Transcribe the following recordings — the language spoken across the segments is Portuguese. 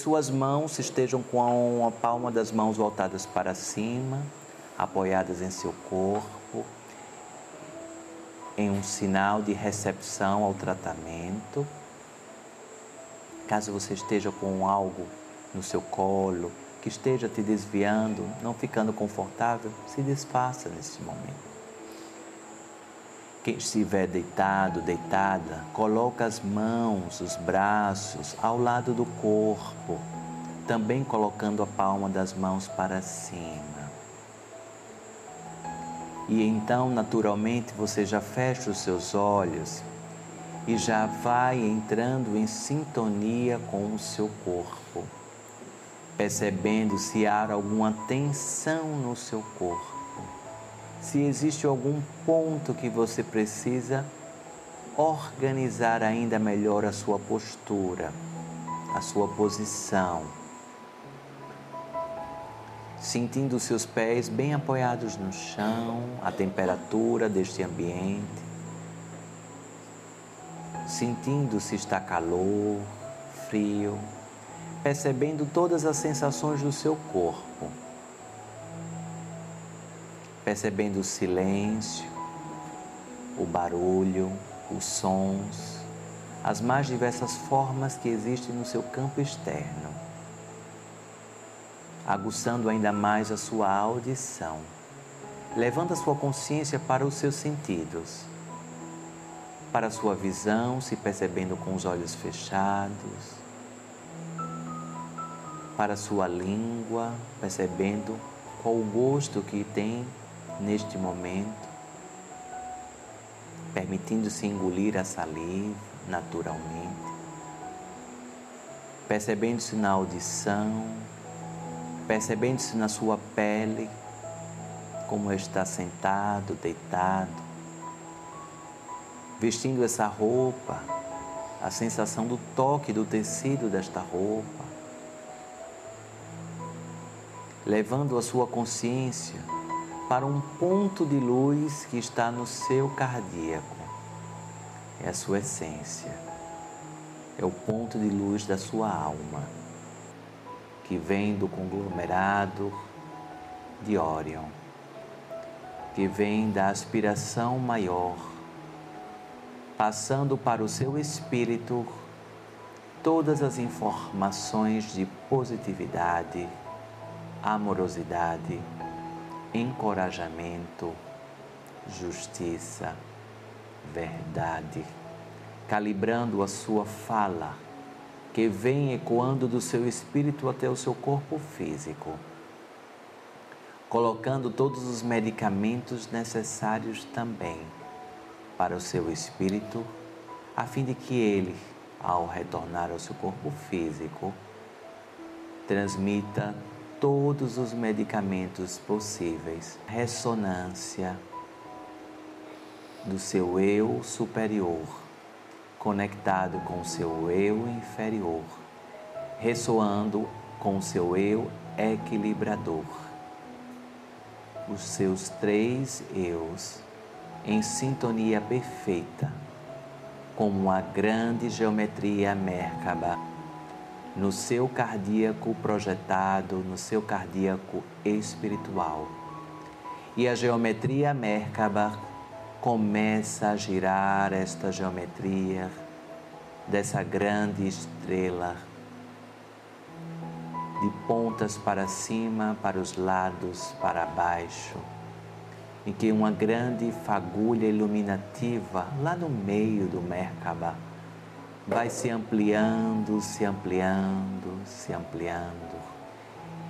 Suas mãos estejam com a palma das mãos voltadas para cima, apoiadas em seu corpo, em um sinal de recepção ao tratamento. Caso você esteja com algo no seu colo que esteja te desviando, não ficando confortável, se desfaça nesse momento. Quem estiver deitado, deitada, coloca as mãos, os braços ao lado do corpo, também colocando a palma das mãos para cima. E então, naturalmente, você já fecha os seus olhos e já vai entrando em sintonia com o seu corpo, percebendo se há alguma tensão no seu corpo se existe algum ponto que você precisa organizar ainda melhor a sua postura, a sua posição. Sentindo seus pés bem apoiados no chão, a temperatura deste ambiente. Sentindo se está calor, frio, percebendo todas as sensações do seu corpo percebendo o silêncio, o barulho, os sons, as mais diversas formas que existem no seu campo externo, aguçando ainda mais a sua audição, levando a sua consciência para os seus sentidos, para a sua visão, se percebendo com os olhos fechados, para a sua língua, percebendo qual o gosto que tem neste momento, permitindo-se engolir a saliva naturalmente, percebendo-se na audição, percebendo-se na sua pele, como está sentado, deitado, vestindo essa roupa, a sensação do toque do tecido desta roupa, levando a sua consciência para um ponto de luz que está no seu cardíaco. É a sua essência. É o ponto de luz da sua alma, que vem do conglomerado de Órion, que vem da aspiração maior, passando para o seu espírito todas as informações de positividade, amorosidade, encorajamento, justiça, verdade, calibrando a sua fala, que vem ecoando do seu espírito até o seu corpo físico, colocando todos os medicamentos necessários também para o seu espírito, a fim de que ele, ao retornar ao seu corpo físico, transmita todos os medicamentos possíveis. Ressonância do seu eu superior, conectado com o seu eu inferior, ressoando com o seu eu equilibrador. Os seus três eus em sintonia perfeita, como uma grande geometria Merkaba no seu cardíaco projetado, no seu cardíaco espiritual. E a geometria Merkaba começa a girar esta geometria dessa grande estrela de pontas para cima, para os lados, para baixo, em que uma grande fagulha iluminativa lá no meio do Merkaba vai se ampliando, se ampliando, se ampliando,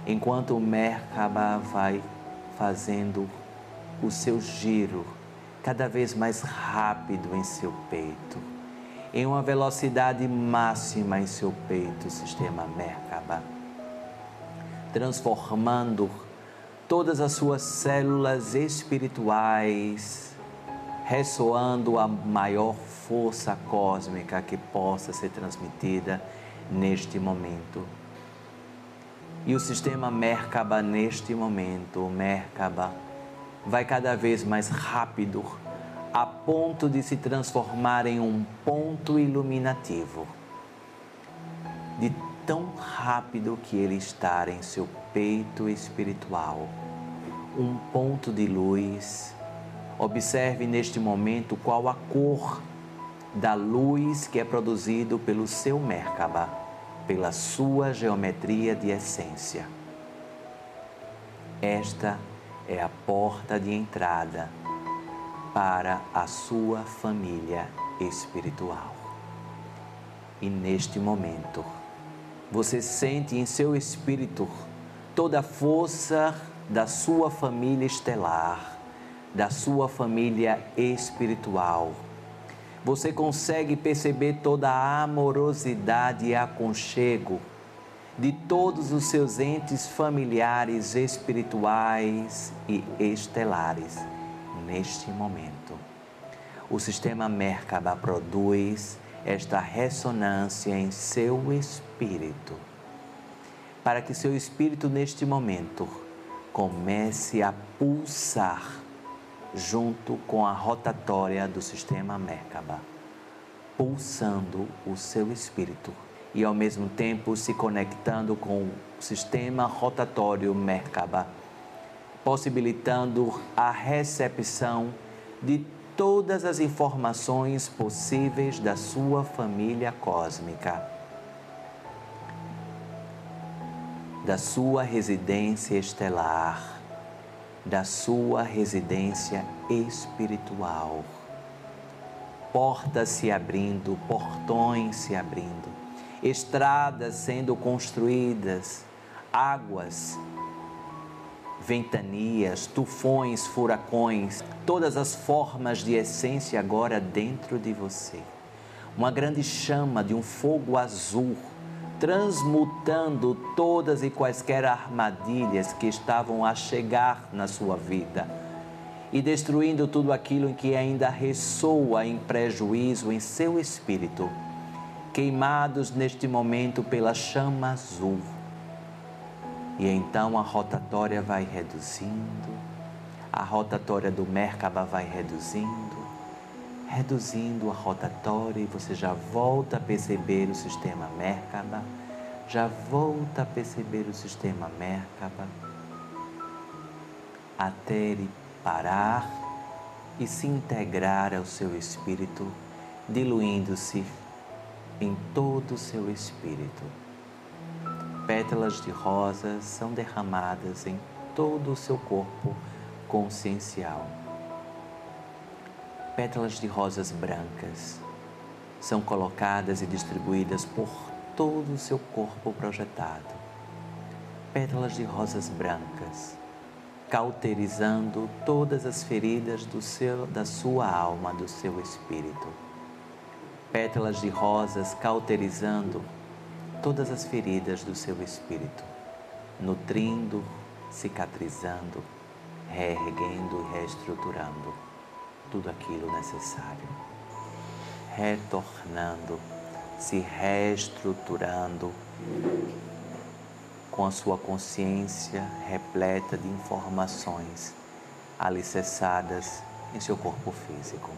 enquanto o Merkaba vai fazendo o seu giro cada vez mais rápido em seu peito, em uma velocidade máxima em seu peito, o sistema Merkaba, transformando todas as suas células espirituais, ressoando a maior força cósmica que possa ser transmitida neste momento. E o sistema Merkaba, neste momento, Merkaba, vai cada vez mais rápido, a ponto de se transformar em um ponto iluminativo. De tão rápido que ele está em seu peito espiritual. Um ponto de luz. Observe neste momento qual a cor da luz que é produzido pelo seu Merkaba, pela sua geometria de essência. Esta é a porta de entrada para a sua família espiritual. E neste momento, você sente em seu espírito toda a força da sua família estelar, da sua família espiritual. Você consegue perceber toda a amorosidade e aconchego de todos os seus entes familiares, espirituais e estelares neste momento. O sistema Merkaba produz esta ressonância em seu espírito, para que seu espírito neste momento comece a pulsar junto com a rotatória do sistema Merkaba, pulsando o seu espírito e ao mesmo tempo se conectando com o sistema rotatório Merkaba, possibilitando a recepção de todas as informações possíveis da sua família cósmica, da sua residência estelar, da sua residência espiritual. Portas se abrindo, portões se abrindo, estradas sendo construídas, águas ventanias, tufões, furacões, todas as formas de essência agora dentro de você. Uma grande chama de um fogo azul transmutando todas e quaisquer armadilhas que estavam a chegar na sua vida e destruindo tudo aquilo em que ainda ressoa em prejuízo em seu espírito, queimados neste momento pela chama azul. E então a rotatória vai reduzindo, a rotatória do Merkaba vai reduzindo, reduzindo a rotatória e você já volta a perceber o sistema Merkaba, já volta a perceber o sistema Merkaba, até ele parar e se integrar ao seu espírito, diluindo-se em todo o seu espírito. Pétalas de rosas são derramadas em todo o seu corpo consciencial. Pétalas de rosas brancas são colocadas e distribuídas por todo o seu corpo projetado. Pétalas de rosas brancas, cauterizando todas as feridas do seu, da sua alma, do seu espírito. Pétalas de rosas cauterizando todas as feridas do seu espírito, nutrindo, cicatrizando, reerguendo e reestruturando tudo aquilo necessário, retornando, se reestruturando com a sua consciência repleta de informações alicerçadas em seu corpo físico.